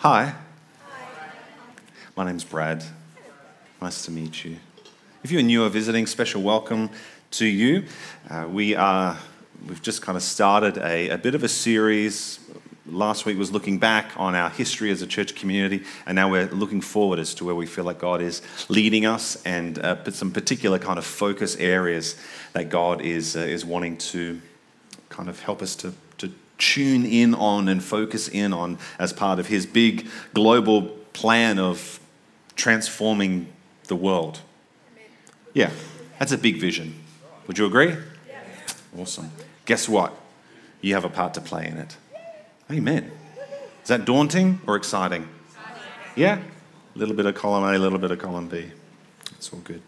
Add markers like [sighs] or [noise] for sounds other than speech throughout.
Hi. My name's Brad. Nice to meet you. If you're new or visiting, special welcome to you. Uh, we are, we've just kind of started a, a bit of a series. Last week was looking back on our history as a church community, and now we're looking forward as to where we feel like God is leading us and uh, some particular kind of focus areas that God is, uh, is wanting to kind of help us to tune in on and focus in on as part of His big global plan of transforming the world. Yeah, that's a big vision. Would you agree? Awesome. Guess what? You have a part to play in it. Amen. Is that daunting or exciting? Yeah? A little bit of column A, a little bit of column B. It's all good.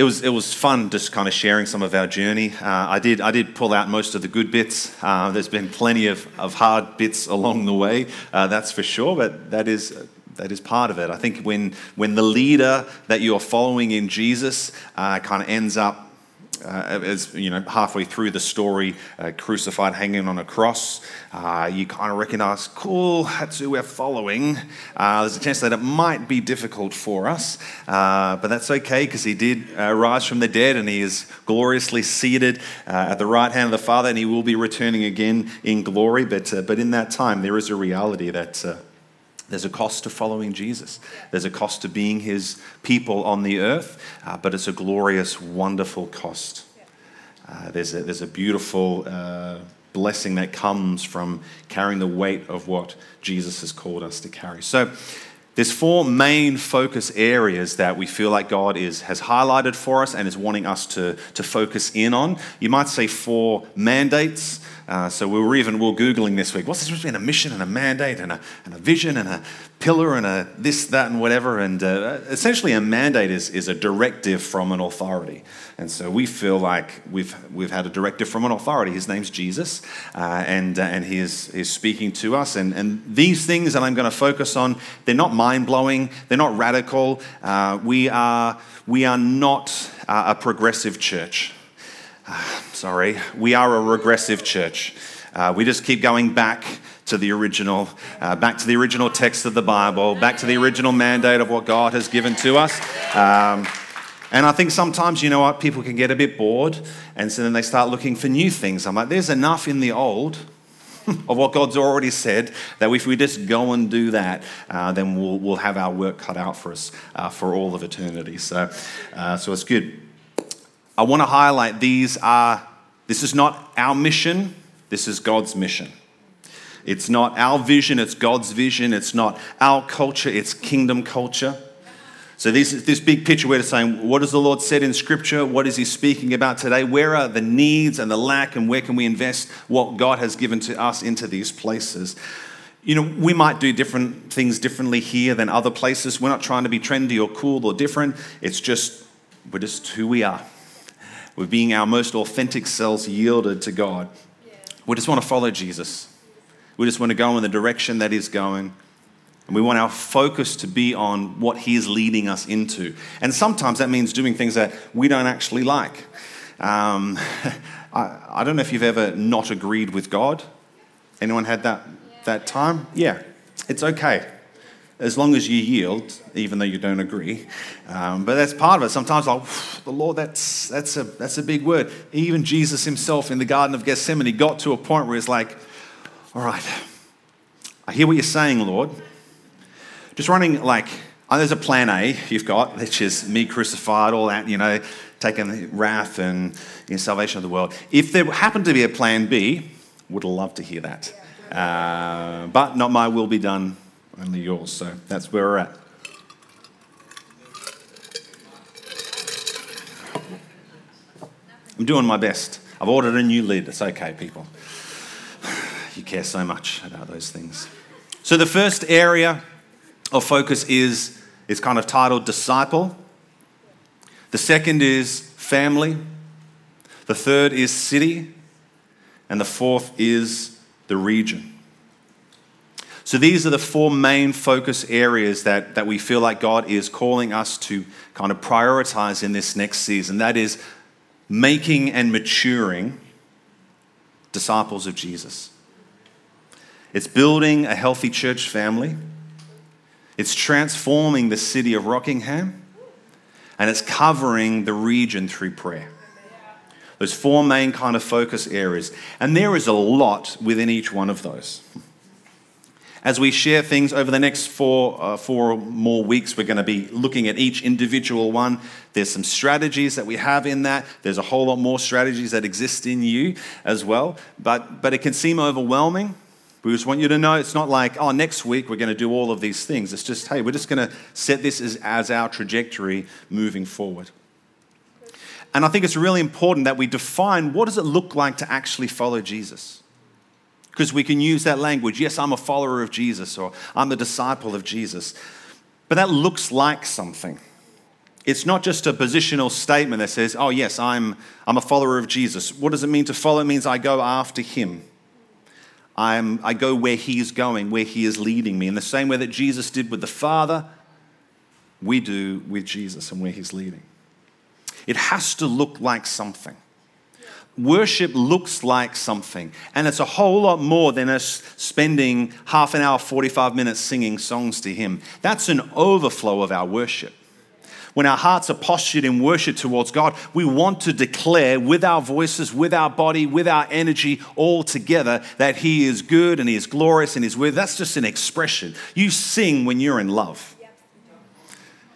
It was, it was fun just kind of sharing some of our journey. Uh, I, did, I did pull out most of the good bits. Uh, there's been plenty of, of hard bits along the way, uh, that's for sure, but that is that is part of it. I think when, when the leader that you're following in Jesus uh, kind of ends up uh, as you know halfway through the story, uh, crucified, hanging on a cross, uh, you kind of recognize, cool, that's who we're following. Uh, there's a chance that it might be difficult for us, uh, but that's okay because he did uh, rise from the dead and he is gloriously seated at the right hand of the Father, and he will be returning again in glory. But but in that time, there is a reality that there's a cost to following Jesus. There's a cost to being his people on the earth, uh, but it's a glorious, wonderful cost. Uh, there's, a, there's a beautiful uh, blessing that comes from carrying the weight of what Jesus has called us to carry. So, there's four main focus areas that we feel like God is, has highlighted for us and is wanting us to, to focus in on. You might say four mandates. Uh, so we were even were googling this week. What's the difference between a mission and a mandate and a, and a vision and a pillar and a this, that, and whatever? And uh, essentially, a mandate is, is a directive from an authority. And so we feel like we've we've had a directive from an authority. His name's Jesus, uh, and uh, and he is, is speaking to us. And and these things that I'm going to focus on, they're not mind blowing. They're not radical. Uh, we are we are not uh, a progressive church. [sighs] sorry, we are a regressive church. Uh, we just keep going back to the original, uh, back to the original text of the Bible, back to the original mandate of what God has given to us. Um, and I think sometimes, you know what, people can get a bit bored, and so then they start looking for new things. I'm like, there's enough in the old [laughs] of what God's already said that if we just go and do that, uh, then we'll, we'll have our work cut out for us uh, for all of eternity. So, uh, so it's good. I want to highlight these are, this is not our mission, this is God's mission. It's not our vision, it's God's vision. It's not our culture, it's kingdom culture. So, this, this big picture, we're saying, what has the Lord said in Scripture? What is He speaking about today? Where are the needs and the lack, and where can we invest what God has given to us into these places? You know, we might do different things differently here than other places. We're not trying to be trendy or cool or different. It's just, we're just who we are. We're being our most authentic selves yielded to God. We just want to follow Jesus. We just want to go in the direction that He's going. And we want our focus to be on what He is leading us into. And sometimes that means doing things that we don't actually like. Um, [laughs] I, I, don't know if you've ever not agreed with God. Anyone had that, that time? Yeah, it's okay as long as you yield, even though you don't agree. Um, but that's part of it. Sometimes, like, the Lord, that's, that's, a, that's a big word. Even Jesus himself in the Garden of Gethsemane got to a point where he's like, all right, I hear what you're saying, Lord. Just running like, oh, there's a plan A you've got, which is me crucified, all that, you know, taking wrath and you know, salvation of the world. If there happened to be a plan B, would love to hear that. Uh, but not my will be done, only yours. So that's where we're at. I'm doing my best. I've ordered a new lid. It's okay, people. [sighs] You care so much about those things. So the first area of focus is is kind of titled disciple. The second is family. The third is city. And the fourth is the region. So these are the four main focus areas that, that we feel like God is calling us to kind of prioritize in this next season. That is making and maturing disciples of Jesus. it's building a healthy church family, it's transforming the city of Rockingham, and it's covering the region through prayer. Those four main kind of focus areas. And there is a lot within each one of those. As we share things over the next four, uh, four more weeks, we're going to be looking at each individual one. There's some strategies that we have in that. There's a whole lot more strategies that exist in you as well. But, but it can seem overwhelming. We just want you to know it's not like, oh, next week we're going to do all of these things. It's just, hey, we're just going to set this as, as our trajectory moving forward. And I think it's really important that we define what does it look like to actually follow Jesus? Because we can use that language. Yes, I'm a follower of Jesus or I'm a disciple of Jesus. But that looks like something. It's not just a positional statement that says, oh, yes, I'm, I'm a follower of Jesus. What does it mean to follow? It means I go after him. I'm, I go where he is going, where he is leading me. In the same way that Jesus did with the Father, we do with Jesus and where he's leading. It has to look like something. Worship looks like something, and it's a whole lot more than us spending half an hour, 45 minutes singing songs to Him. That's an overflow of our worship. When our hearts are postured in worship towards God, we want to declare with our voices, with our body, with our energy all together that He is good and He is glorious and He's worthy. That's just an expression. You sing when you're in love.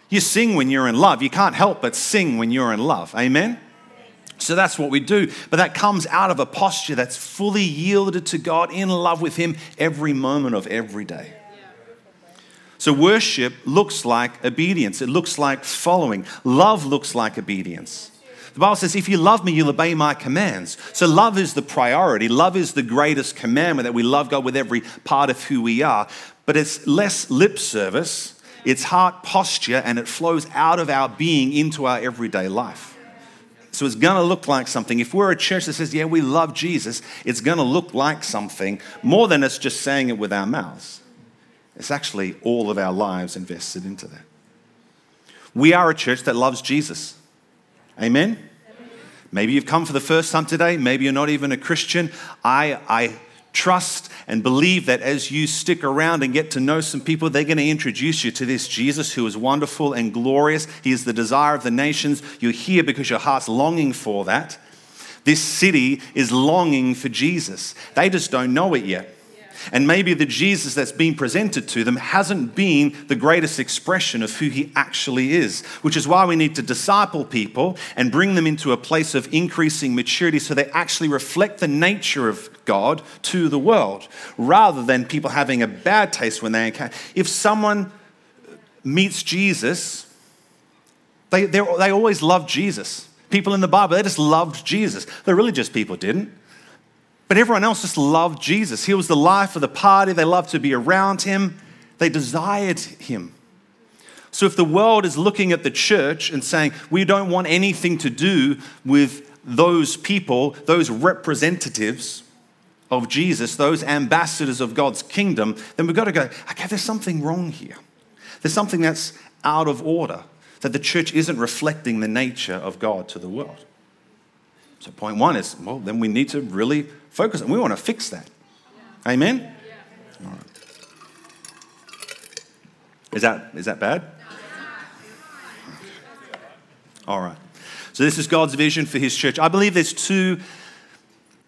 You sing when you're in love. You can't help but sing when you're in love. Amen? So that's what we do. But that comes out of a posture that's fully yielded to God, in love with Him every moment of every day. So worship looks like obedience, it looks like following. Love looks like obedience. The Bible says, if you love me, you'll obey my commands. So love is the priority. Love is the greatest commandment that we love God with every part of who we are. But it's less lip service it's heart posture, and it flows out of our being into our everyday life. So it's going to look like something. If we're a church that says, yeah, we love Jesus, it's going to look like something more than us just saying it with our mouths. It's actually all of our lives invested into that. We are a church that loves Jesus. Amen? Maybe you've come for the first time today. Maybe you're not even a Christian. I, I trust and believe that as you stick around and get to know some people, they're going to introduce you to this Jesus who is wonderful and glorious. He is the desire of the nations. You're here because your heart's longing for that. This city is longing for Jesus. They just don't know it yet. And maybe the Jesus that's being presented to them hasn't been the greatest expression of who he actually is, which is why we need to disciple people and bring them into a place of increasing maturity so they actually reflect the nature of God to the world, rather than people having a bad taste when they encounter. If someone meets Jesus, they, they always love Jesus. People in the Bible, they just loved Jesus. The religious people didn't. But everyone else just loved Jesus. He was the life of the party. They loved to be around him, they desired him. So if the world is looking at the church and saying, we don't want anything to do with those people, those representatives of Jesus, those ambassadors of God's kingdom, then we've got to go, okay, there's something wrong here. There's something that's out of order, that the church isn't reflecting the nature of God to the world. So, point one is, well, then we need to really focus and we want to fix that. Yeah. Amen? Yeah. All right. Is that, is that bad? All right. So, this is God's vision for His church. I believe there's two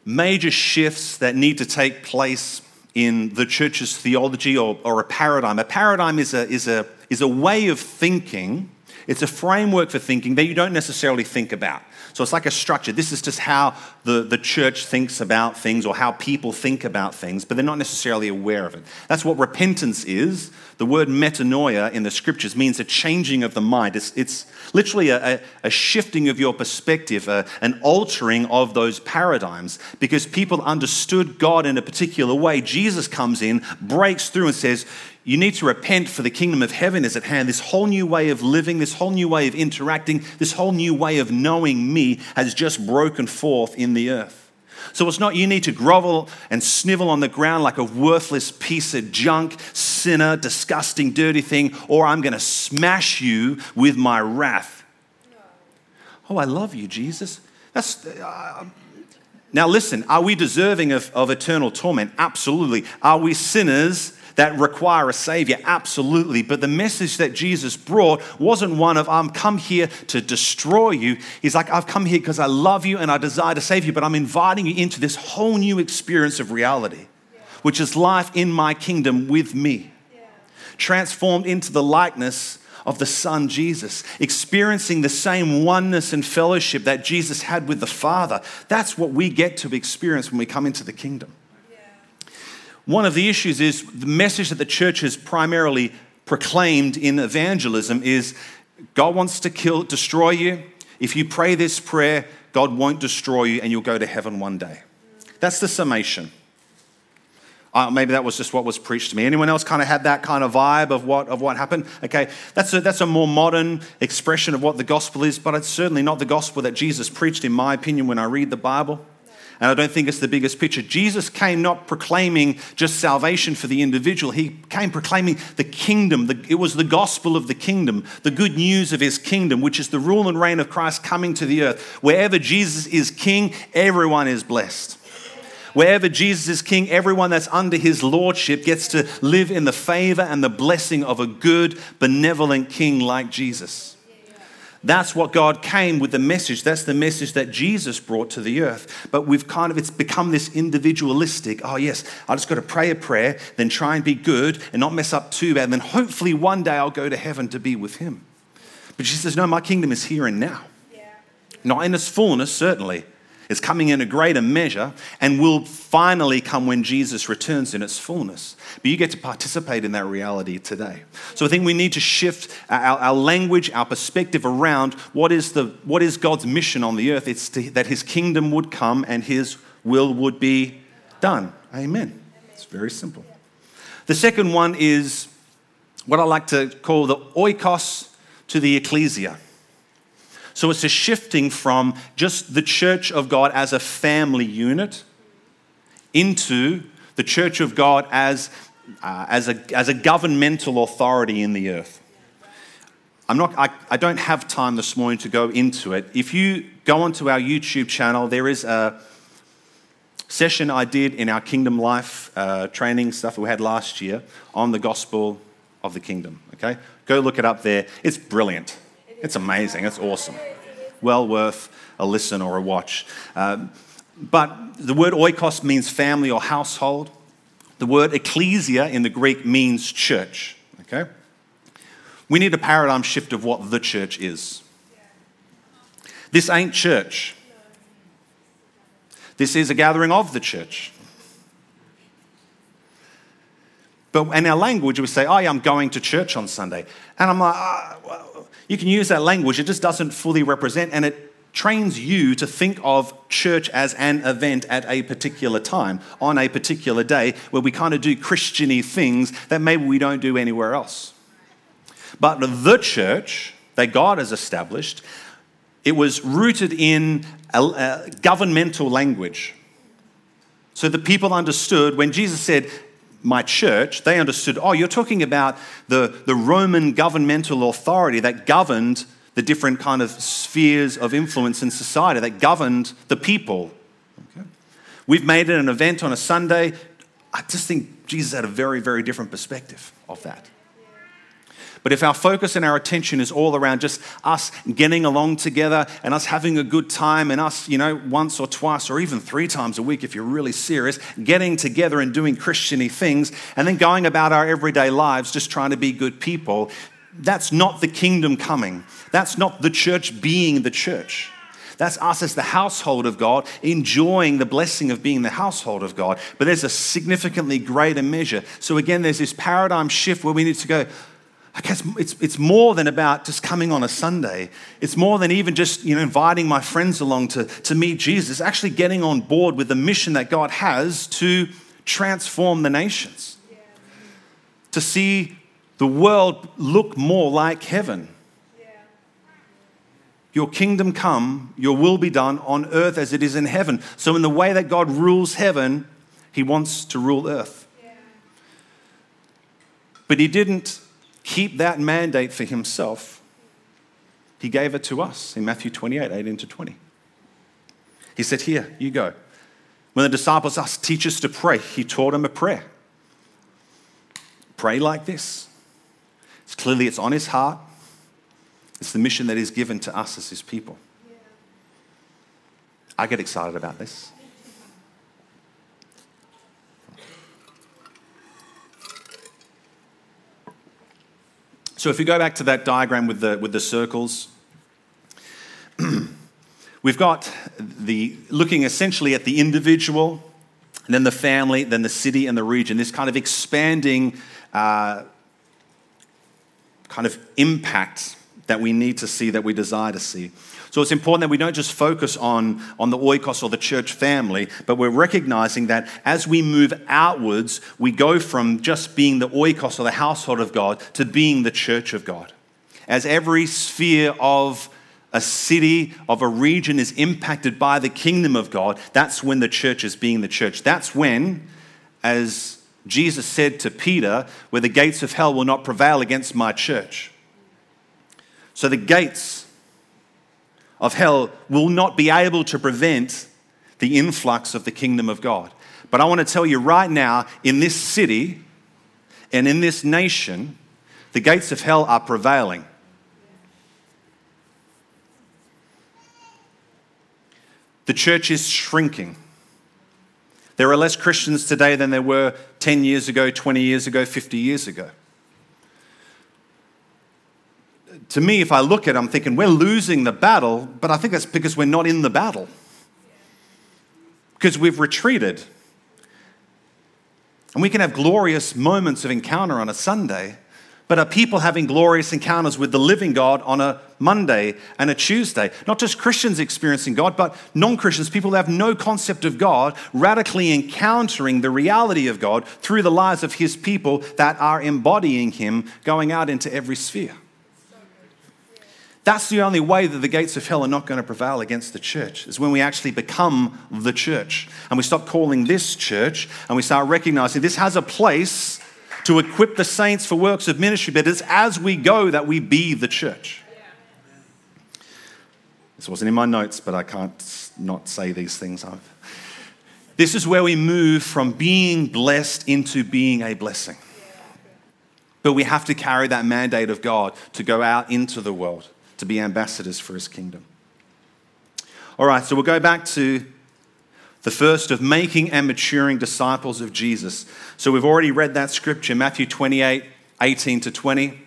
major shifts that need to take place in the church's theology or, or a paradigm. A paradigm is a, is, a, is a way of thinking, it's a framework for thinking that you don't necessarily think about. So it's like a structure. This is just how the, the church thinks about things or how people think about things, but they're not necessarily aware of it. That's what repentance is. The word metanoia in the scriptures means a changing of the mind. It's, it's literally a, a, a shifting of your perspective, a, an altering of those paradigms because people understood God in a particular way. Jesus comes in, breaks through, and says, you need to repent for the kingdom of heaven is at hand. This whole new way of living, this whole new way of interacting, this whole new way of knowing me has just broken forth in the earth. So it's not you need to grovel and snivel on the ground like a worthless piece of junk, sinner, disgusting, dirty thing, or I'm going to smash you with my wrath. Oh, I love you, Jesus. That's, uh, Now, listen, are we deserving of, of eternal torment? Absolutely. Are we sinners that require a Savior? Absolutely. But the message that Jesus brought wasn't one of, I'm come here to destroy you. He's like, I've come here because I love you and I desire to save you, but I'm inviting you into this whole new experience of reality, which is life in my kingdom with me, transformed into the likeness of the Son Jesus, experiencing the same oneness and fellowship that Jesus had with the Father. That's what we get to experience when we come into the kingdom. One of the issues is the message that the church has primarily proclaimed in evangelism is God wants to kill, destroy you. If you pray this prayer, God won't destroy you and you'll go to heaven one day. That's the summation. Uh, maybe that was just what was preached to me. Anyone else kind of had that kind of vibe of what, of what happened? Okay, that's a, that's a more modern expression of what the gospel is, but it's certainly not the gospel that Jesus preached, in my opinion, when I read the Bible. And I don't think it's the biggest picture. Jesus came not proclaiming just salvation for the individual, he came proclaiming the kingdom. It was the gospel of the kingdom, the good news of his kingdom, which is the rule and reign of Christ coming to the earth. Wherever Jesus is king, everyone is blessed. Wherever Jesus is king, everyone that's under his lordship gets to live in the favor and the blessing of a good, benevolent king like Jesus. That's what God came with the message. That's the message that Jesus brought to the earth. But we've kind of, it's become this individualistic. Oh, yes, I just got to pray a prayer, then try and be good and not mess up too bad. And then hopefully one day I'll go to heaven to be with Him. But Jesus says, no, my kingdom is here and now. Yeah. Not in its fullness, certainly, is coming in a greater measure and will finally come when Jesus returns in its fullness. But you get to participate in that reality today. So I think we need to shift our, our language, our perspective around what is, the, what is God's mission on the earth. It's to, that his kingdom would come and his will would be done. Amen. It's very simple. The second one is what I like to call the oikos to the ecclesia. So it's a shifting from just the church of God as a family unit into the church of God as, uh, as, a, as a governmental authority in the earth. I'm not, I, I don't have time this morning to go into it. If you go onto our YouTube channel, there is a session I did in our Kingdom Life uh, training stuff we had last year on the gospel of the kingdom. Okay? Go look it up there. It's brilliant. It's amazing. It's awesome. Well worth a listen or a watch. Uh, but the word oikos means family or household. The word ecclesia in the Greek means church. Okay? We need a paradigm shift of what the church is. This ain't church. This is a gathering of the church. But in our language, we say, oh, yeah, I'm going to church on Sunday. And I'm like, oh, you can use that language, it just doesn't fully represent, and it trains you to think of church as an event at a particular time, on a particular day, where we kind of do Christiany things that maybe we don't do anywhere else. But the church that God has established, it was rooted in a, a governmental language. So the people understood when Jesus said, my church, they understood, oh, you're talking about the, the Roman governmental authority that governed the different kind of spheres of influence in society, that governed the people. Okay? We've made it an event on a Sunday. I just think Jesus had a very, very different perspective of that. But if our focus and our attention is all around just us getting along together and us having a good time and us, you know, once or twice or even three times a week, if you're really serious, getting together and doing Christiany things and then going about our everyday lives just trying to be good people, that's not the kingdom coming. That's not the church being the church. That's us as the household of God, enjoying the blessing of being the household of God. But there's a significantly greater measure. So, again, there's this paradigm shift where we need to go, I guess it's, it's more than about just coming on a Sunday. It's more than even just you know, inviting my friends along to, to meet Jesus. It's actually getting on board with the mission that God has to transform the nations, yeah. to see the world look more like heaven. Yeah. Your kingdom come, your will be done on earth as it is in heaven. So, in the way that God rules heaven, he wants to rule earth. Yeah. But he didn't keep that mandate for himself, he gave it to us in Matthew 28 18 to 20. He said, Here, you go. When the disciples asked, Teach us to pray, he taught them a prayer. Pray like this. It's clearly it's on his heart. It's the mission that he's given to us as his people. I get excited about this. So if you go back to that diagram with the, with the circles, [clears throat] we've got the looking essentially at the individual, then the family, then the city and the region, this kind of expanding uh, kind of impact that we need to see, that we desire to see. So it's important that we don't just focus on, on the oikos or the church family, but we're recognizing that as we move outwards, we go from just being the oikos or the household of God to being the church of God. As every sphere of a city, of a region is impacted by the kingdom of God, that's when the church is being the church. That's when, as Jesus said to Peter, where the gates of hell will not prevail against my church. So the gates of hell will not be able to prevent the influx of the kingdom of God. But I want to tell you right now, in this city and in this nation, the gates of hell are prevailing. The church is shrinking. There are less Christians today than there were 10 years ago, 20 years ago, 50 years ago to me, if I look at it, I'm thinking we're losing the battle, but I think that's because we're not in the battle. Because we've retreated. And we can have glorious moments of encounter on a Sunday, but are people having glorious encounters with the living God on a Monday and a Tuesday? Not just Christians experiencing God, but non Christians, people who have no concept of God, radically encountering the reality of God through the lives of His people that are embodying Him going out into every sphere. That's the only way that the gates of hell are not going to prevail against the church, is when we actually become the church. And we stop calling this church and we start recognizing this has a place to equip the saints for works of ministry, but it's as we go that we be the church. This wasn't in my notes, but I can't not say these things. This is where we move from being blessed into being a blessing. But we have to carry that mandate of God to go out into the world to be ambassadors for his kingdom. All right, so we'll go back to the first of making and maturing disciples of Jesus. So we've already read that scripture, Matthew 28 18 to 20.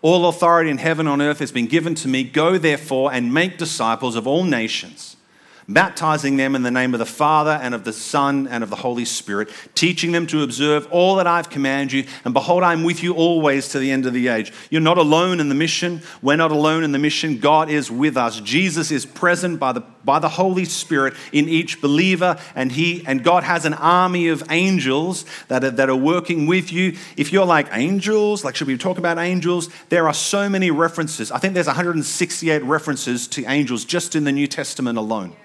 All authority in heaven and on earth has been given to me. Go therefore and make disciples of all nations baptizing them in the name of the Father and of the Son and of the Holy Spirit, teaching them to observe all that I've commanded you. And behold, I'm with you always to the end of the age. You're not alone in the mission. We're not alone in the mission. God is with us. Jesus is present by the, by the Holy Spirit in each believer, and He and God has an army of angels that are, that are working with you. If you're like angels, like should we talk about angels? There are so many references. I think there's 168 references to angels just in the New Testament alone.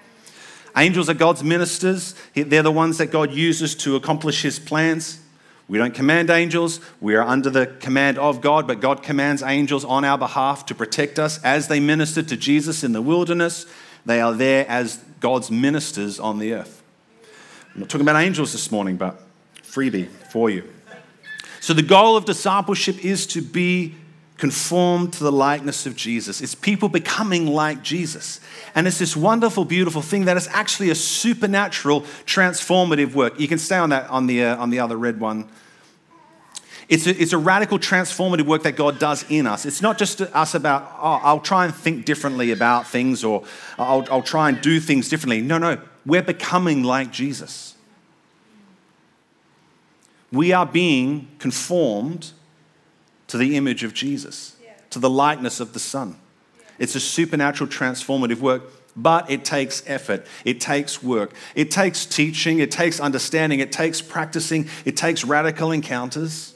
Angels are God's ministers, they're the ones that God uses to accomplish his plans. We don't command angels, we are under the command of God, but God commands angels on our behalf to protect us as they ministered to Jesus in the wilderness. They are there as God's ministers on the earth. I'm not talking about angels this morning, but freebie for you. So, the goal of discipleship is to be conformed to the likeness of Jesus. It's people becoming like Jesus. And it's this wonderful, beautiful thing that is actually a supernatural, transformative work. You can stay on that on the, uh, on the other red one. It's a, it's a radical, transformative work that God does in us. It's not just us about, oh, I'll try and think differently about things or I'll, I'll try and do things differently. No, no, we're becoming like Jesus. We are being conformed to the image of Jesus, yeah. to the likeness of the Son. Yeah. It's a supernatural, transformative work, but it takes effort. It takes work. It takes teaching. It takes understanding. It takes practicing. It takes radical encounters.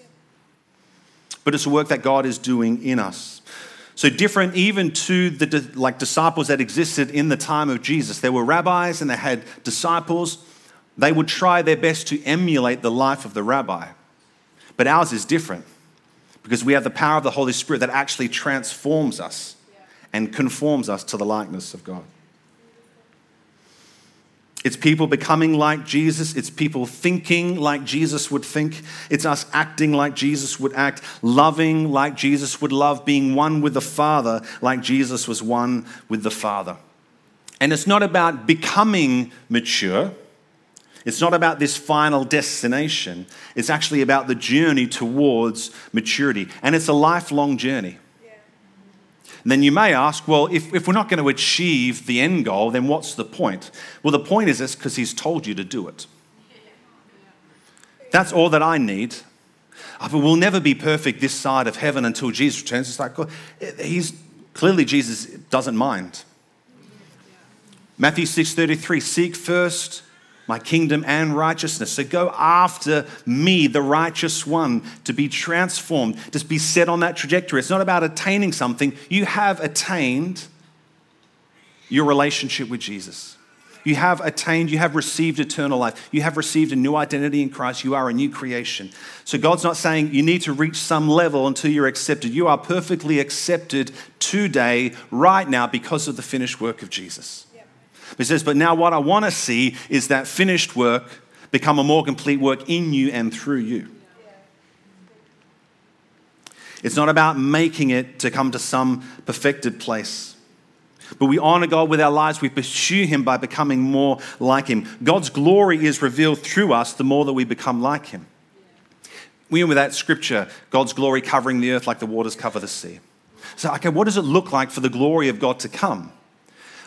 But it's a work that God is doing in us. So different even to the like disciples that existed in the time of Jesus. There were rabbis and they had disciples. They would try their best to emulate the life of the rabbi. But ours is different because we have the power of the Holy Spirit that actually transforms us and conforms us to the likeness of God. It's people becoming like Jesus. It's people thinking like Jesus would think. It's us acting like Jesus would act, loving like Jesus would love, being one with the Father like Jesus was one with the Father. And it's not about becoming mature. It's not about this final destination. It's actually about the journey towards maturity. And it's a lifelong journey. And then you may ask, well, if, if we're not going to achieve the end goal, then what's the point? Well, the point is this because he's told you to do it. That's all that I need. But we'll never be perfect this side of heaven until Jesus returns. It's like, he's clearly Jesus doesn't mind. Matthew 6:33, seek first my kingdom and righteousness. So go after me, the righteous one, to be transformed, to be set on that trajectory. It's not about attaining something. You have attained your relationship with Jesus. You have attained, you have received eternal life. You have received a new identity in Christ. You are a new creation. So God's not saying you need to reach some level until you're accepted. You are perfectly accepted today, right now, because of the finished work of Jesus. He says, But now what I want to see is that finished work become a more complete work in you and through you. It's not about making it to come to some perfected place. But we honor God with our lives. We pursue Him by becoming more like Him. God's glory is revealed through us the more that we become like Him. We end with that scripture, God's glory covering the earth like the waters cover the sea. So, okay, what does it look like for the glory of God to come?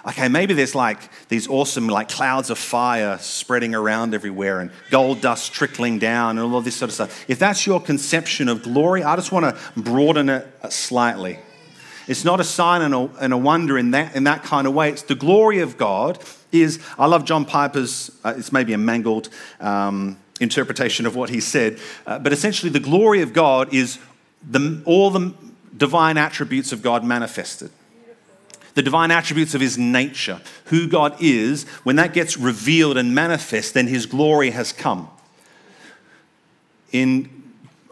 Okay, maybe there's like these awesome like clouds of fire spreading around everywhere and gold dust trickling down and all of this sort of stuff. If that's your conception of glory, I just want to broaden it slightly. It's not a sign and a, and a wonder in that, in that kind of way. It's the glory of God is, I love John Piper's, uh, it's maybe a mangled um, interpretation of what he said, uh, but essentially the glory of God is the, all the divine attributes of God manifested the divine attributes of his nature, who God is, when that gets revealed and manifest, then his glory has come. In,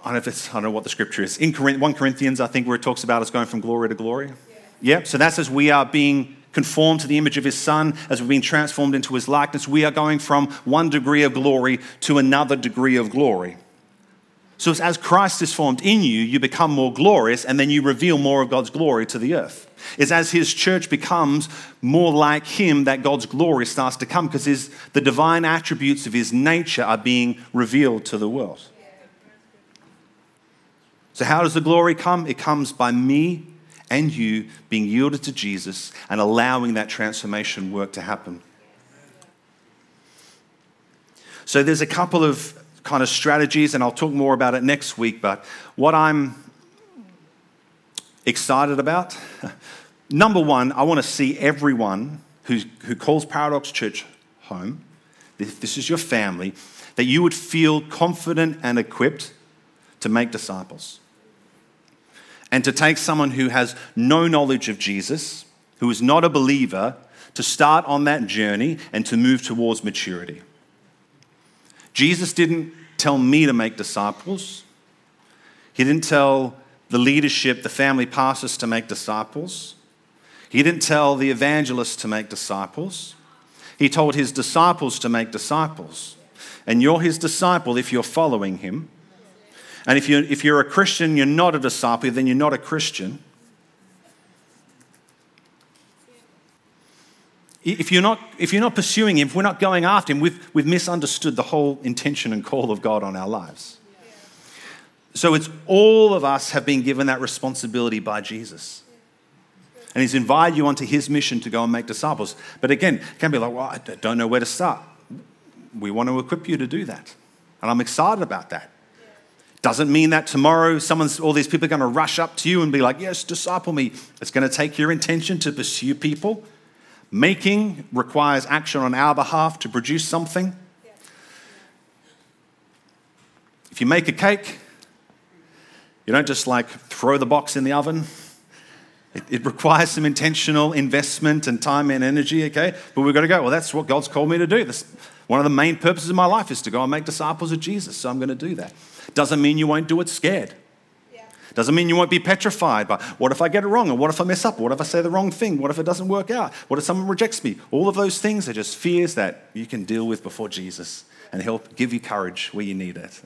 I don't know, if it's, I don't know what the scripture is. In 1 Corinthians, I think, where it talks about us going from glory to glory. Yeah. Yep, so that's as we are being conformed to the image of his son, as we're being transformed into his likeness, we are going from one degree of glory to another degree of glory. So as Christ is formed in you, you become more glorious, and then you reveal more of God's glory to the earth. It's as his church becomes more like him that God's glory starts to come because the divine attributes of his nature are being revealed to the world. So, how does the glory come? It comes by me and you being yielded to Jesus and allowing that transformation work to happen. So, there's a couple of kind of strategies, and I'll talk more about it next week. But what I'm excited about, number one, I want to see everyone who, who calls Paradox Church home, if this is your family, that you would feel confident and equipped to make disciples. And to take someone who has no knowledge of Jesus, who is not a believer, to start on that journey and to move towards maturity. Jesus didn't tell me to make disciples. He didn't tell the leadership, the family pastors to make disciples. He didn't tell the evangelists to make disciples. He told his disciples to make disciples. And you're his disciple if you're following him. And if you're, if you're a Christian, you're not a disciple, then you're not a Christian. if you're not, if you're not pursuing Him, if we're not going after Him, we've, we've misunderstood the whole intention and call of God on our lives. So it's all of us have been given that responsibility by Jesus. And He's invited you onto His mission to go and make disciples. But again, it can be like, well, I don't know where to start. We want to equip you to do that. And I'm excited about that. Doesn't mean that tomorrow someone's all these people are going to rush up to you and be like, yes, disciple me. It's going to take your intention to pursue people Making requires action on our behalf to produce something. If you make a cake, you don't just like throw the box in the oven. It, it, requires some intentional investment and time and energy, okay? But we've got to go, well, that's what God's called me to do. This, one of the main purposes of my life is to go and make disciples of Jesus, so I'm going to do that. Doesn't mean you won't do it scared. Doesn't mean you won't be petrified, but what if I get it wrong? Or what if I mess up? What if I say the wrong thing? What if it doesn't work out? What if someone rejects me? All of those things are just fears that you can deal with before Jesus and He'll give you courage where you need it.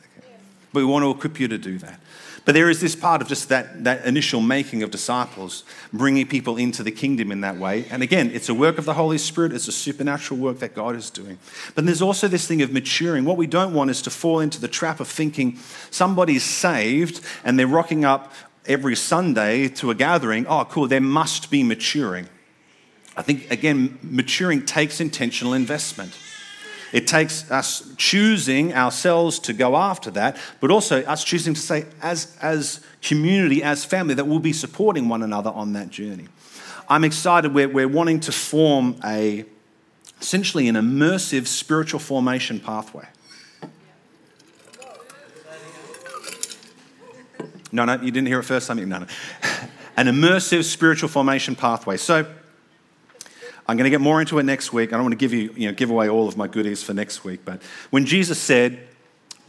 But we want to equip you to do that. But there is this part of just that, that initial making of disciples, bringing people into the kingdom in that way. And again, it's a work of the Holy Spirit, it's a supernatural work that God is doing. But there's also this thing of maturing. What we don't want is to fall into the trap of thinking somebody's saved and they're rocking up every Sunday to a gathering. Oh, cool, there must be maturing. I think, again, maturing takes intentional investment. It takes us choosing ourselves to go after that, but also us choosing to say, as, as community, as family, that we'll be supporting one another on that journey. I'm excited. We're, we're wanting to form a, essentially an immersive spiritual formation pathway. No, no, you didn't hear it first time. No, no. [laughs] An immersive spiritual formation pathway. So, I'm going to get more into it next week. I don't want to give you, you know, give away all of my goodies for next week. But when Jesus said,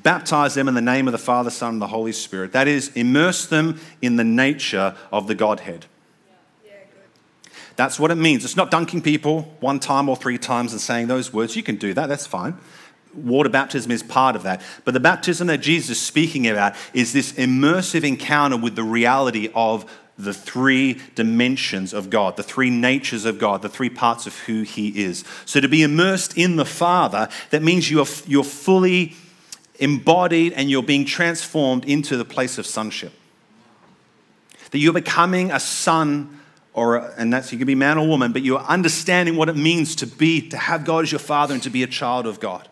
baptize them in the name of the Father, Son, and the Holy Spirit, that is, immerse them in the nature of the Godhead. That's what it means. It's not dunking people one time or three times and saying those words. You can do that, that's fine. Water baptism is part of that. But the baptism that Jesus is speaking about is this immersive encounter with the reality of the three dimensions of God, the three natures of God, the three parts of who He is. So to be immersed in the Father, that means you are, you're fully embodied and you're being transformed into the place of sonship. That you're becoming a son, or and that's you can be man or woman, but you're understanding what it means to be, to have God as your Father and to be a child of God.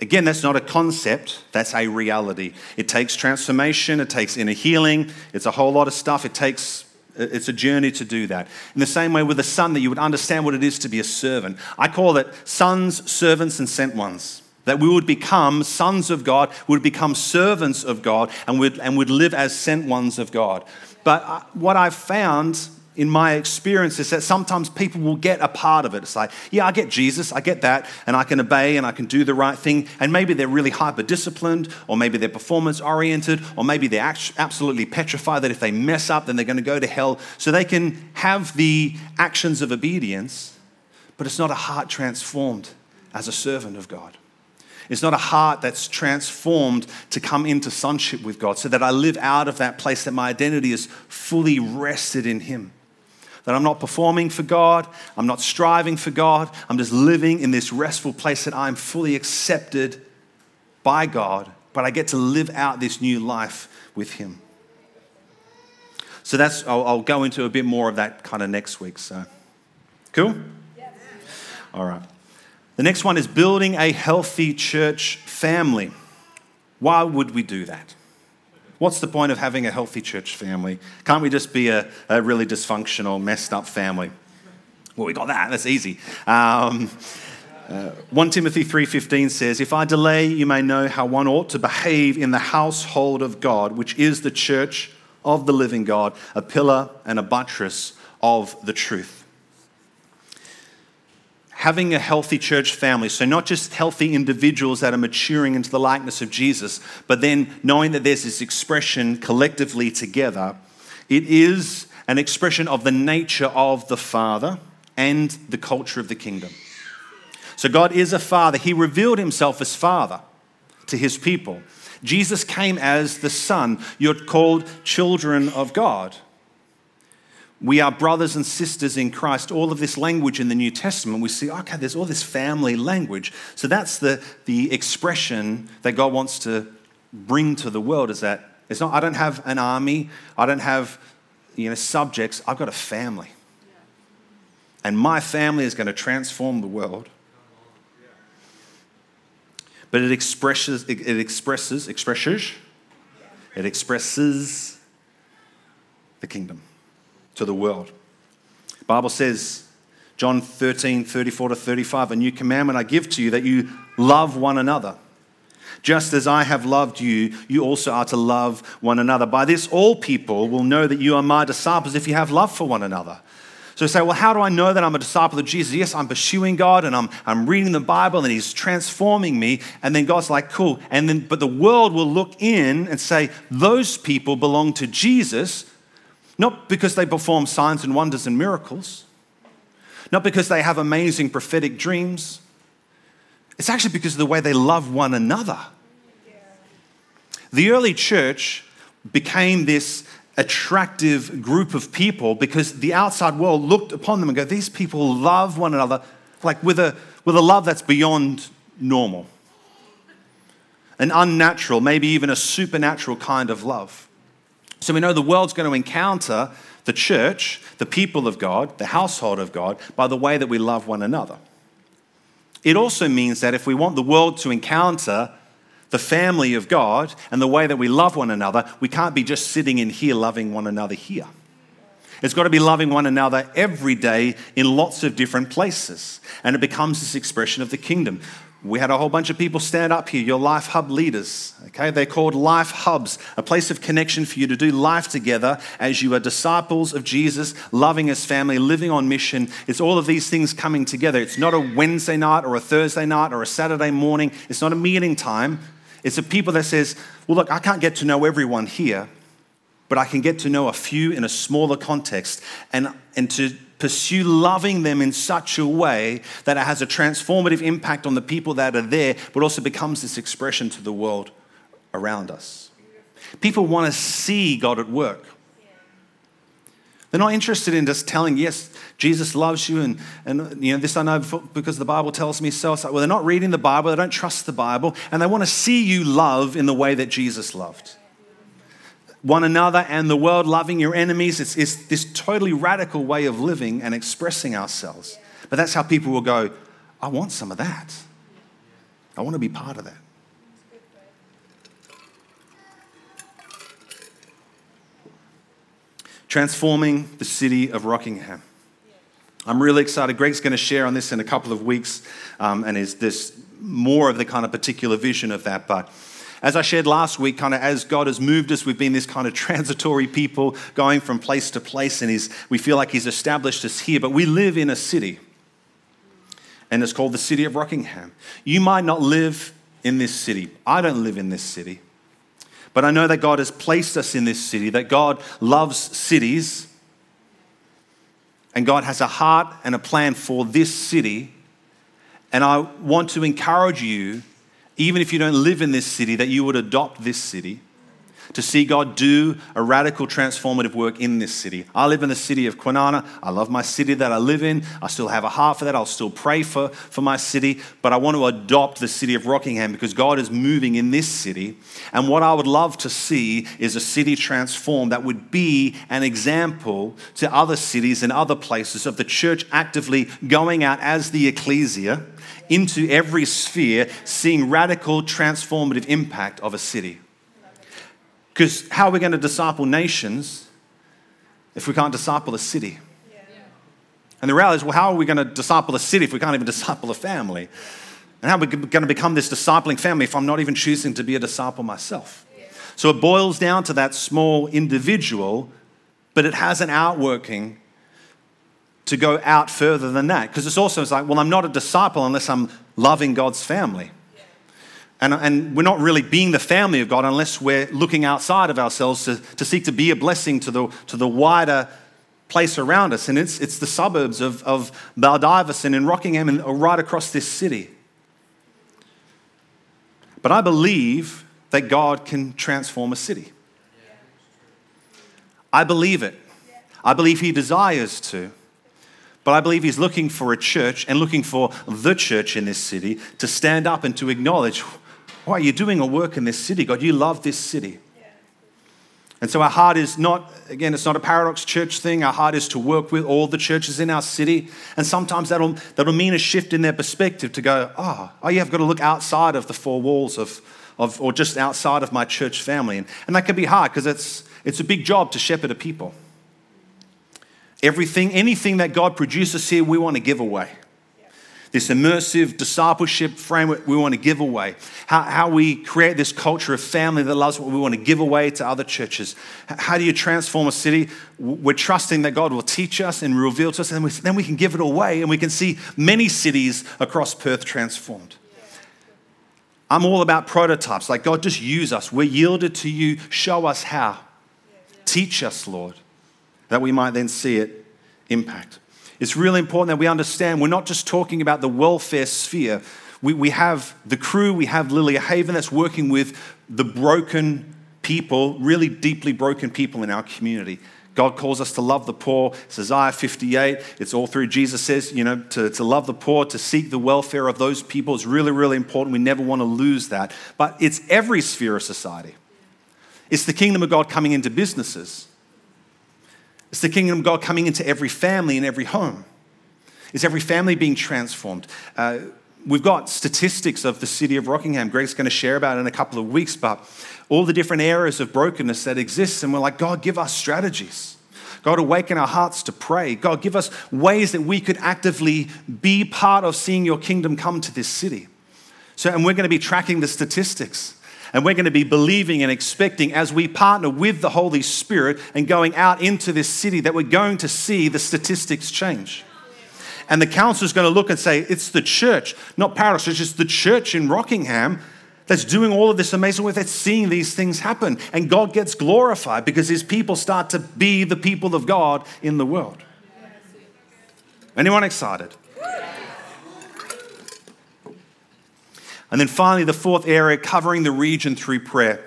Again, that's not a concept, that's a reality. It takes transformation, it takes inner healing, it's a whole lot of stuff. It takes it's a journey to do that. In the same way with a son, that you would understand what it is to be a servant. I call it sons, servants, and sent ones. That we would become sons of God, would become servants of God, and would, and would live as sent ones of God. But uh, what I've found in my experience is that sometimes people will get a part of it. It's like, yeah, I get Jesus, I get that, and I can obey and I can do the right thing. And maybe they're really hyper disciplined, or maybe they're performance oriented, or maybe they're absolutely petrified that if they mess up, then they're going to go to hell. So they can have the actions of obedience, but it's not a heart transformed as a servant of God. It's not a heart that's transformed to come into sonship with God, so that I live out of that place that my identity is fully rested in Him. That I'm not performing for God, I'm not striving for God, I'm just living in this restful place that I'm fully accepted by God, but I get to live out this new life with Him. So that's, I'll, I'll go into a bit more of that kind of next week. So, cool? Yes. All right. The next one is building a healthy church family. Why would we do that? What's the point of having a healthy church family? Can't we just be a, a really dysfunctional, messed up family? Well, we got that. That's easy. Um, uh, 1 Timothy 3:15 says, "If I delay, you may know how one ought to behave in the household of God, which is the church of the living God, a pillar and a buttress of the truth." Having a healthy church family. So, not just healthy individuals that are maturing into the likeness of Jesus, but then knowing that there's this expression collectively together. It is an expression of the nature of the Father and the culture of the kingdom. So, God is a Father. He revealed Himself as Father to His people. Jesus came as the Son. You're called children of God. We are brothers and sisters in Christ. All of this language in the New Testament, we see, okay, there's all this family language. So that's the, the expression that God wants to bring to the world is that it's not, I don't have an army, I don't have you know, subjects, I've got a family. And my family is going to transform the world. But it expresses, it, expresses, expresses, it expresses the kingdom to the world. Bible says, John 13, 34 to 35, a new commandment I give to you that you love one another. Just as I have loved you, you also are to love one another. By this, all people will know that you are my disciples if you have love for one another. So say, well, how do I know that I'm a disciple of Jesus? Yes, I'm pursuing God and I'm, I'm reading the Bible and He's transforming me. And then God's like, cool. And then, but the world will look in and say, those people belong to Jesus, not because they perform signs and wonders and miracles, not because they have amazing prophetic dreams. It's actually because of the way they love one another. The early church became this attractive group of people because the outside world looked upon them and go, these people love one another like with a, with a love that's beyond normal. An unnatural, maybe even a supernatural kind of love. So we know the world's going to encounter the church, the people of God, the household of God, by the way that we love one another. It also means that if we want the world to encounter the family of God and the way that we love one another, we can't be just sitting in here loving one another here. It's got to be loving one another every day in lots of different places. And it becomes this expression of the kingdom. We had a whole bunch of people stand up here, your Life Hub leaders. Okay, they're called Life Hubs, a place of connection for you to do life together as you are disciples of Jesus, loving as family, living on mission. It's all of these things coming together. It's not a Wednesday night or a Thursday night or a Saturday morning. It's not a meeting time. It's a people that says, well, look, I can't get to know everyone here, but I can get to know a few in a smaller context and, and to pursue loving them in such a way that it has a transformative impact on the people that are there, but also becomes this expression to the world around us. People want to see God at work. They're not interested in just telling, yes, Jesus loves you, and, and you know, this I know because the Bible tells me so. so. Well, they're not reading the Bible, they don't trust the Bible, and they want to see you love in the way that Jesus loved. One another and the world, loving your enemies. It's, it's this totally radical way of living and expressing ourselves. But that's how people will go, I want some of that. I want to be part of that. transforming the city of Rockingham. I'm really excited. Greg's going to share on this in a couple of weeks, um, and is this more of the kind of particular vision of that. But as I shared last week, kind of as God has moved us, we've been this kind of transitory people going from place to place, and we feel like He's established us here. But we live in a city, and it's called the city of Rockingham. You might not live in this city. I don't live in this city. But I know that God has placed us in this city, that God loves cities, and God has a heart and a plan for this city. And I want to encourage you, even if you don't live in this city, that you would adopt this city to see God do a radical transformative work in this city. I live in the city of Kwinana. I love my city that I live in. I still have a heart for that. I'll still pray for, for my city, but I want to adopt the city of Rockingham because God is moving in this city. And what I would love to see is a city transformed that would be an example to other cities and other places of the church actively going out as the ecclesia into every sphere, seeing radical transformative impact of a city. Because how are we going to disciple nations if we can't disciple a city? And the reality is, well, how are we going to disciple a city if we can't even [laughs] disciple a family? And how are we going to become this discipling family if I'm not even choosing to be a disciple myself? So it boils down to that small individual, but it has an outworking to go out further than that. Because it's also it's like, well, I'm not a disciple unless I'm loving God's family. And, and we're not really being the family of God unless we're looking outside of ourselves to, to seek to be a blessing to the, to the wider place around us. And it's, it's the suburbs of, of Baldivis and in Rockingham and uh, right across this city. But I believe that God can transform a city. I believe it. I believe He desires to. But I believe He's looking for a church and looking for the church in this city to stand up and to acknowledge why you're doing a work in this city, God. You love this city. And so our heart is not, again, it's not a paradox church thing. Our heart is to work with all the churches in our city. And sometimes that'll, that'll mean a shift in their perspective to go, ah, oh, oh yeah, I've got to look outside of the four walls of, of or just outside of my church family. And, and that can be hard because it's, it's a big job to shepherd a people. Everything, anything that God produces here, we want to give away. this immersive discipleship framework we want to give away, how, how we create this culture of family that loves what we want to give away to other churches. How do you transform a city? We're trusting that God will teach us and reveal to us, and then we can give it away, and we can see many cities across Perth transformed. I'm all about prototypes. Like, God, just use us. We're yielded to you. Show us how. Teach us, Lord, that we might then see it impact. It's really important that we understand we're not just talking about the welfare sphere. We, we have the crew, we have Lilia Haven that's working with the broken people, really deeply broken people in our community. God calls us to love the poor. It's Isaiah 58. It's all through Jesus says, you know, to, to love the poor, to seek the welfare of those people is really, really important. We never want to lose that. But it's every sphere of society. It's the kingdom of God coming into businesses. It's the kingdom of God coming into every family and every home. Is every family being transformed? Uh, we've got statistics of the city of Rockingham. Greg's going to share about in a couple of weeks, but all the different areas of brokenness that exist, and we're like, God, give us strategies. God, awaken our hearts to pray. God, give us ways that we could actively be part of seeing your kingdom come to this city. So, and we're going to be tracking the statistics. And we're going to be believing and expecting as we partner with the Holy Spirit and going out into this city that we're going to see the statistics change. And the council is going to look and say, it's the church, not Church, it's the church in Rockingham that's doing all of this amazing work, that's seeing these things happen. And God gets glorified because his people start to be the people of God in the world. Anyone excited? And then finally, the fourth area, covering the region through prayer.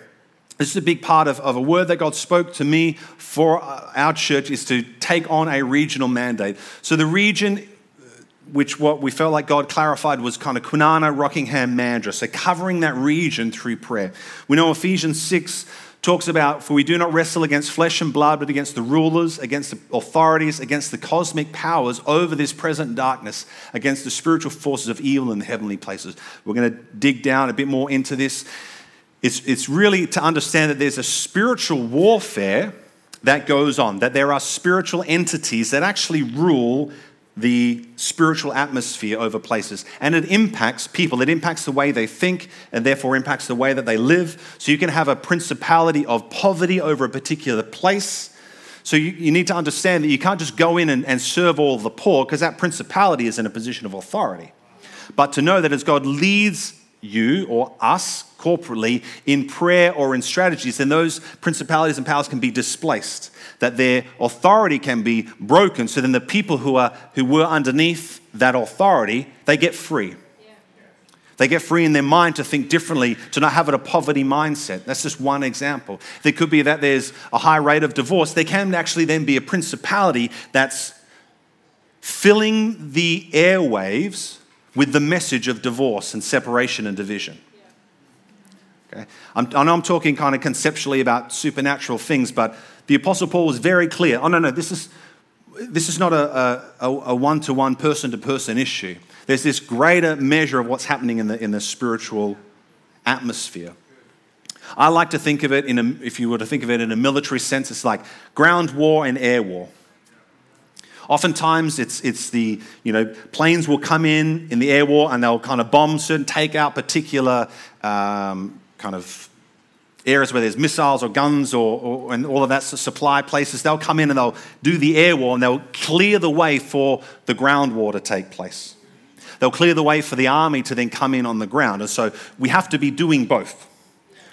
This is a big part of, of a word that God spoke to me for uh, our church is to take on a regional mandate. So the region uh, which what we felt like God clarified was kind of Kwinana, Rockingham, Mandurah. So covering that region through prayer. We know Ephesians 6 talks about, for we do not wrestle against flesh and blood, but against the rulers, against the authorities, against the cosmic powers over this present darkness, against the spiritual forces of evil in the heavenly places. We're going to dig down a bit more into this. It's, it's really to understand that there's a spiritual warfare that goes on, that there are spiritual entities that actually rule the spiritual atmosphere over places. And it impacts people. It impacts the way they think and therefore impacts the way that they live. So you can have a principality of poverty over a particular place. So you, you need to understand that you can't just go in and, and serve all the poor because that principality is in a position of authority. But to know that as God leads you or us corporately in prayer or in strategies, then those principalities and powers can be displaced that their authority can be broken. So then the people who, are, who were underneath that authority, they get free. They get free in their mind to think differently, to not have it a poverty mindset. That's just one example. There could be that there's a high rate of divorce. There can actually then be a principality that's filling the airwaves with the message of divorce and separation and division. Okay? I'm, I know I'm talking kind of conceptually about supernatural things, but the Apostle Paul was very clear. Oh, no, no, this is, this is not a, a one-to-one, person-to-person issue. There's this greater measure of what's happening in the, in the spiritual atmosphere. I like to think of it in a, if you were to think of it in a military sense, it's like ground war and air war. Oftentimes, it's, it's the, you know, planes will come in in the air war and they'll kind of bomb certain, take out particular um, kind of areas where there's missiles or guns or, or, and all of that supply places, they'll come in and they'll do the air war and they'll clear the way for the ground war to take place. They'll clear the way for the army to then come in on the ground. And so we have to be doing both.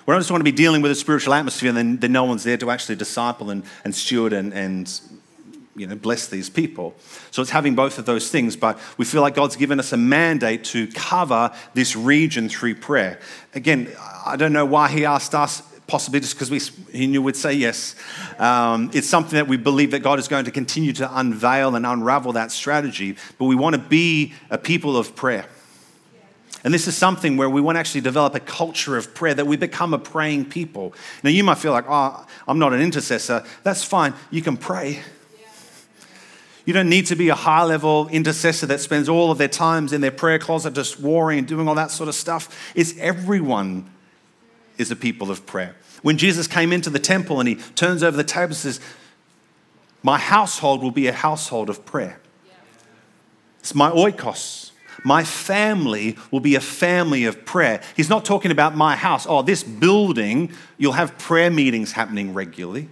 We don't just want to be dealing with a spiritual atmosphere and then, then no one's there to actually disciple and, and steward and, and you know, bless these people. So it's having both of those things, but we feel like God's given us a mandate to cover this region through prayer. Again, I don't know why He asked us, possibly just because He knew we'd say yes. Um, it's something that we believe that God is going to continue to unveil and unravel that strategy, but we want to be a people of prayer. And this is something where we want to actually develop a culture of prayer, that we become a praying people. Now, you might feel like, oh, I'm not an intercessor. That's fine. You can pray. You don't need to be a high level intercessor that spends all of their times in their prayer closet just warring and doing all that sort of stuff. It's everyone is a people of prayer. When Jesus came into the temple and he turns over the table and says, My household will be a household of prayer. It's my oikos. My family will be a family of prayer. He's not talking about my house. Oh, this building, you'll have prayer meetings happening regularly.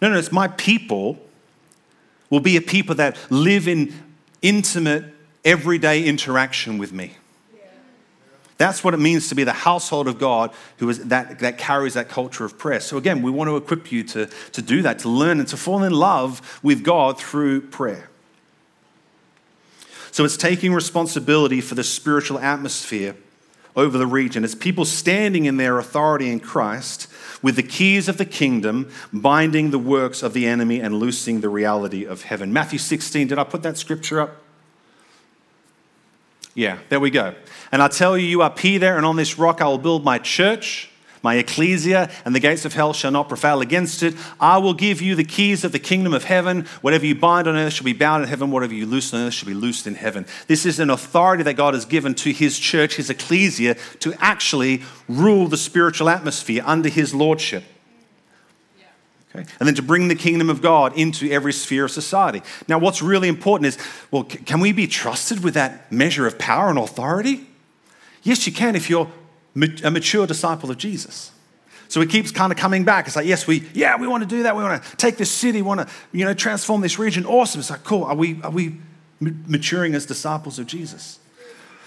No, no, it's my people will be a people that live in intimate, everyday interaction with me. That's what it means to be the household of God who is that, that carries that culture of prayer. So, again, we want to equip you to, to do that, to learn and to fall in love with God through prayer. So, it's taking responsibility for the spiritual atmosphere over the region. It's people standing in their authority in Christ with the keys of the kingdom, binding the works of the enemy and loosing the reality of heaven. Matthew 16, did I put that scripture up? Yeah, there we go. And I tell you, you are Peter, and on this rock I will build my church, my ecclesia, and the gates of hell shall not prevail against it. I will give you the keys of the kingdom of heaven. Whatever you bind on earth shall be bound in heaven. Whatever you loose on earth shall be loosed in heaven. This is an authority that God has given to his church, his ecclesia, to actually rule the spiritual atmosphere under his lordship. Okay? And then to bring the kingdom of God into every sphere of society. Now, what's really important is well, can we be trusted with that measure of power and authority? Yes, you can if you're a mature disciple of Jesus. So it keeps kind of coming back. It's like, yes, we, yeah, we want to do that. We want to take this city, we want to, you know, transform this region. Awesome. It's like, cool. Are we, are we maturing as disciples of Jesus?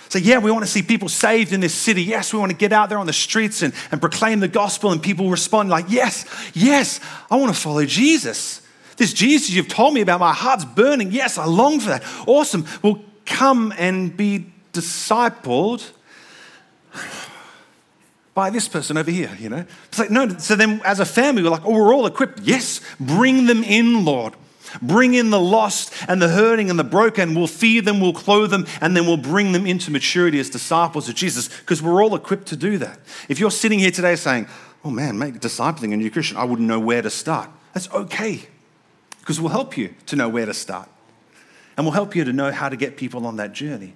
So, yeah, we want to see people saved in this city. Yes, we want to get out there on the streets and, and proclaim the gospel, and people respond like, yes, yes, I want to follow Jesus. This Jesus you've told me about, my heart's burning. Yes, I long for that. Awesome. Well, come and be discipled by this person over here, you know? It's like, no, so then as a family, we're like, oh, we're all equipped. Yes, bring them in, Lord. Bring in the lost and the hurting and the broken. We'll feed them, we'll clothe them, and then we'll bring them into maturity as disciples of Jesus because we're all equipped to do that. If you're sitting here today saying, oh man, make discipling a new Christian, I wouldn't know where to start. That's okay because we'll help you to know where to start. And we'll help you to know how to get people on that journey.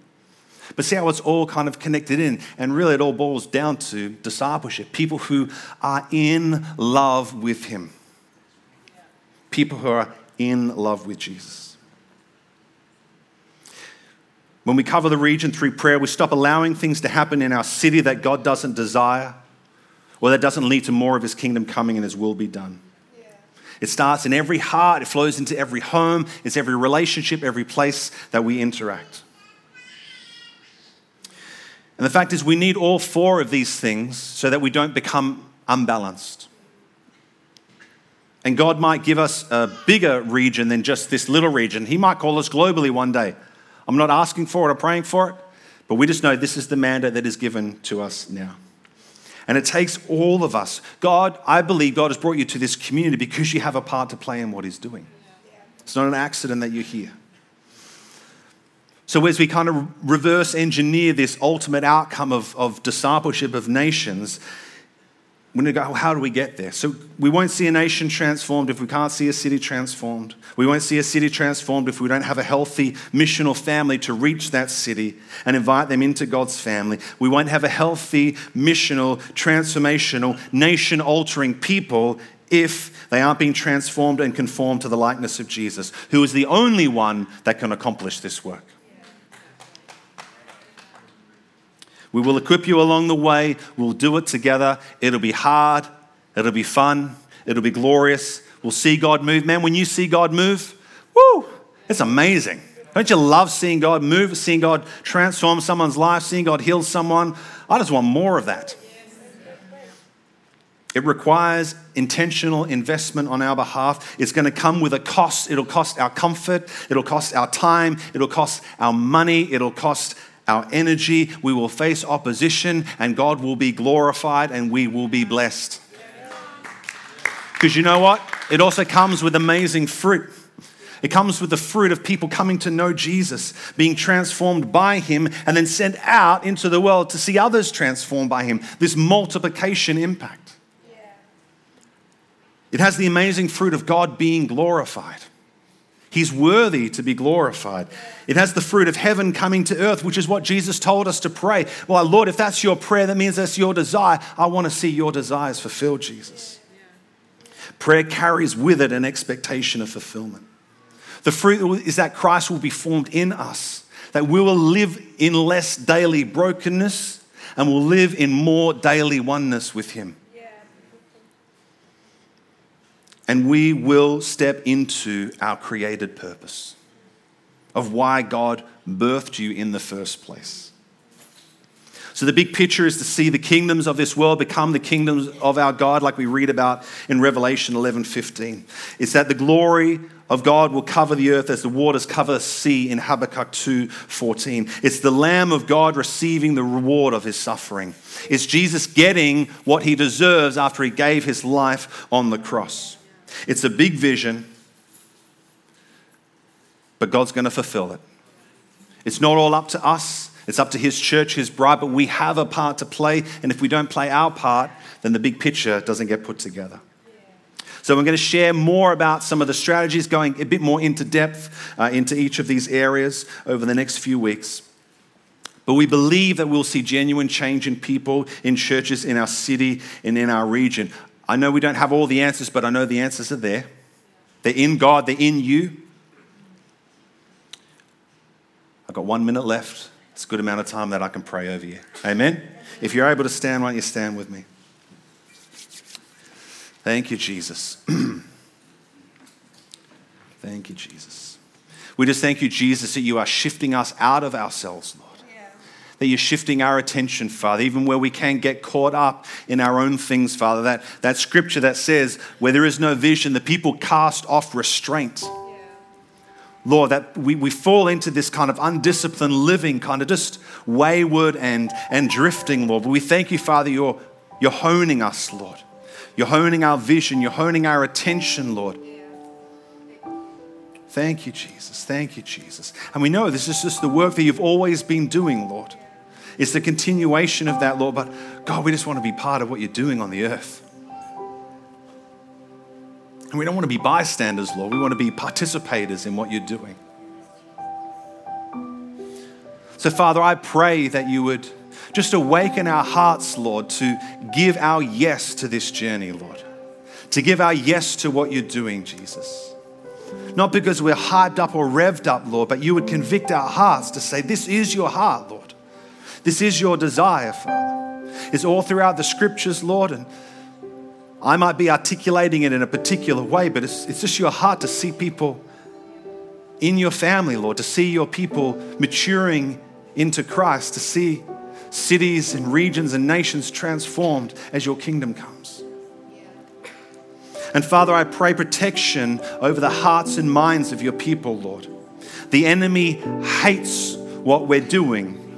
But see how it's all kind of connected in. And really, it all boils down to discipleship people who are in love with Him, people who are in love with Jesus. When we cover the region through prayer, we stop allowing things to happen in our city that God doesn't desire or that doesn't lead to more of His kingdom coming and His will be done. It starts in every heart, it flows into every home, it's every relationship, every place that we interact. And the fact is, we need all four of these things so that we don't become unbalanced. And God might give us a bigger region than just this little region. He might call us globally one day. I'm not asking for it or praying for it, but we just know this is the mandate that is given to us now. And it takes all of us. God, I believe God has brought you to this community because you have a part to play in what He's doing. It's not an accident that you're here. So, as we kind of reverse engineer this ultimate outcome of, of discipleship of nations, we're going to go, how do we get there? So, we won't see a nation transformed if we can't see a city transformed. We won't see a city transformed if we don't have a healthy missional family to reach that city and invite them into God's family. We won't have a healthy, missional, transformational, nation altering people if they aren't being transformed and conformed to the likeness of Jesus, who is the only one that can accomplish this work. We will equip you along the way. We'll do it together. It'll be hard. It'll be fun. It'll be glorious. We'll see God move. Man, when you see God move, woo, it's amazing. Don't you love seeing God move, seeing God transform someone's life, seeing God heal someone? I just want more of that. It requires intentional investment on our behalf. It's going to come with a cost. It'll cost our comfort. It'll cost our time. It'll cost our money. It'll cost our energy, we will face opposition, and God will be glorified and we will be blessed. Because you know what? It also comes with amazing fruit. It comes with the fruit of people coming to know Jesus, being transformed by him, and then sent out into the world to see others transformed by him. This multiplication impact. It has the amazing fruit of God being glorified. He's worthy to be glorified. It has the fruit of heaven coming to earth, which is what Jesus told us to pray. Well, Lord, if that's your prayer, that means that's your desire. I want to see your desires fulfilled, Jesus. Prayer carries with it an expectation of fulfillment. The fruit is that Christ will be formed in us, that we will live in less daily brokenness and will live in more daily oneness with Him. And we will step into our created purpose of why God birthed you in the first place. So, the big picture is to see the kingdoms of this world become the kingdoms of our God, like we read about in Revelation 11 15. It's that the glory of God will cover the earth as the waters cover the sea in Habakkuk 2 14. It's the Lamb of God receiving the reward of his suffering. It's Jesus getting what he deserves after he gave his life on the cross. It's a big vision, but God's going to fulfill it. It's not all up to us, it's up to His church, His bride, but we have a part to play. And if we don't play our part, then the big picture doesn't get put together. So, we're going to share more about some of the strategies, going a bit more into depth uh, into each of these areas over the next few weeks. But we believe that we'll see genuine change in people, in churches, in our city, and in our region. I know we don't have all the answers, but I know the answers are there. They're in God, they're in you. I've got one minute left. It's a good amount of time that I can pray over you. Amen? If you're able to stand, why don't you stand with me? Thank you, Jesus. [clears throat] thank you, Jesus. We just thank you, Jesus, that you are shifting us out of ourselves, Lord that you're shifting our attention, Father, even where we can get caught up in our own things, Father. That, that scripture that says, where there is no vision, the people cast off restraint. Lord, that we, we fall into this kind of undisciplined living, kind of just wayward and, and drifting, Lord. But we thank you, Father, you're, you're honing us, Lord. You're honing our vision, you're honing our attention, Lord. Thank you, Jesus. Thank you, Jesus. And we know this is just the work that you've always been doing, Lord. It's the continuation of that, Lord. But God, we just want to be part of what you're doing on the earth. And we don't want to be bystanders, Lord. We want to be participators in what you're doing. So, Father, I pray that you would just awaken our hearts, Lord, to give our yes to this journey, Lord. To give our yes to what you're doing, Jesus. Not because we're hyped up or revved up, Lord, but you would convict our hearts to say, This is your heart, Lord. This is your desire, Father. It's all throughout the scriptures, Lord, and I might be articulating it in a particular way, but it's, it's just your heart to see people in your family, Lord, to see your people maturing into Christ, to see cities and regions and nations transformed as your kingdom comes. And Father, I pray protection over the hearts and minds of your people, Lord. The enemy hates what we're doing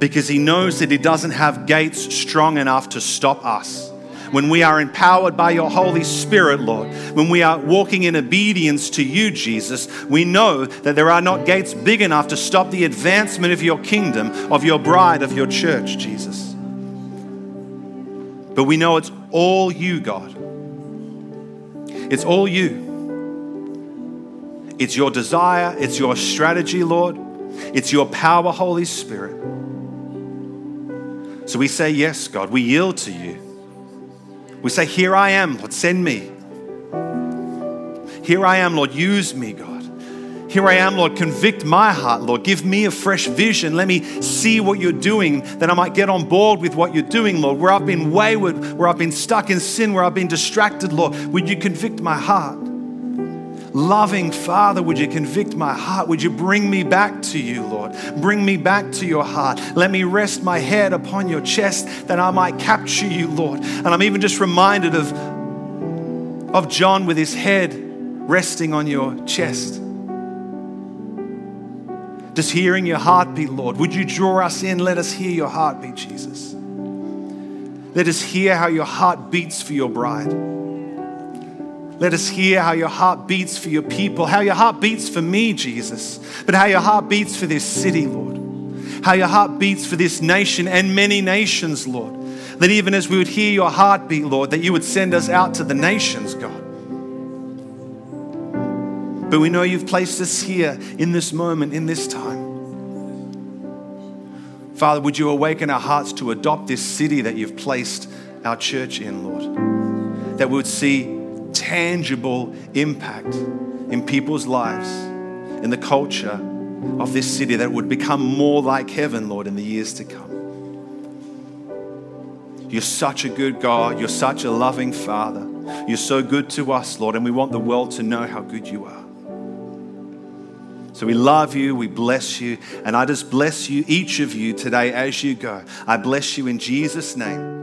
because he knows that he doesn't have gates strong enough to stop us when we are empowered by your Holy Spirit, Lord, when we are walking in obedience to you, Jesus, we know that there are not gates big enough to stop the advancement of your kingdom, of your bride, of your church, Jesus. But we know it's all you, God. It's all you. It's your desire, it's your strategy, Lord. It's your power, Holy Spirit. So we say, Yes, God, we yield to you. We say, Here I am, Lord, send me. Here I am, Lord, use me, God. Here I am, Lord, convict my heart, Lord. Give me a fresh vision. Let me see what you're doing, that I might get on board with what you're doing, Lord. Where I've been wayward, where I've been stuck in sin, where I've been distracted, Lord, would you convict my heart? Loving Father, would you convict my heart? Would you bring me back to you, Lord? Bring me back to your heart. Let me rest my head upon your chest that I might capture you, Lord. And I'm even just reminded of, of John with his head resting on your chest. Just hearing your heartbeat, Lord. Would you draw us in? Let us hear your heartbeat, Jesus. Let us hear how your heart beats for your bride. Let us hear how your heart beats for your people, how your heart beats for me, Jesus, but how your heart beats for this city, Lord. How your heart beats for this nation and many nations, Lord. That even as we would hear your heartbeat, Lord, that you would send us out to the nations, God. But we know you've placed us here in this moment, in this time. Father, would you awaken our hearts to adopt this city that you've placed our church in, Lord? That we would see tangible impact in people's lives, in the culture, of this city, that would become more like heaven, Lord, in the years to come. You're such a good God. You're such a loving Father. You're so good to us, Lord, and we want the world to know how good you are. So we love you, we bless you, and I just bless you, each of you today as you go. I bless you in Jesus' name.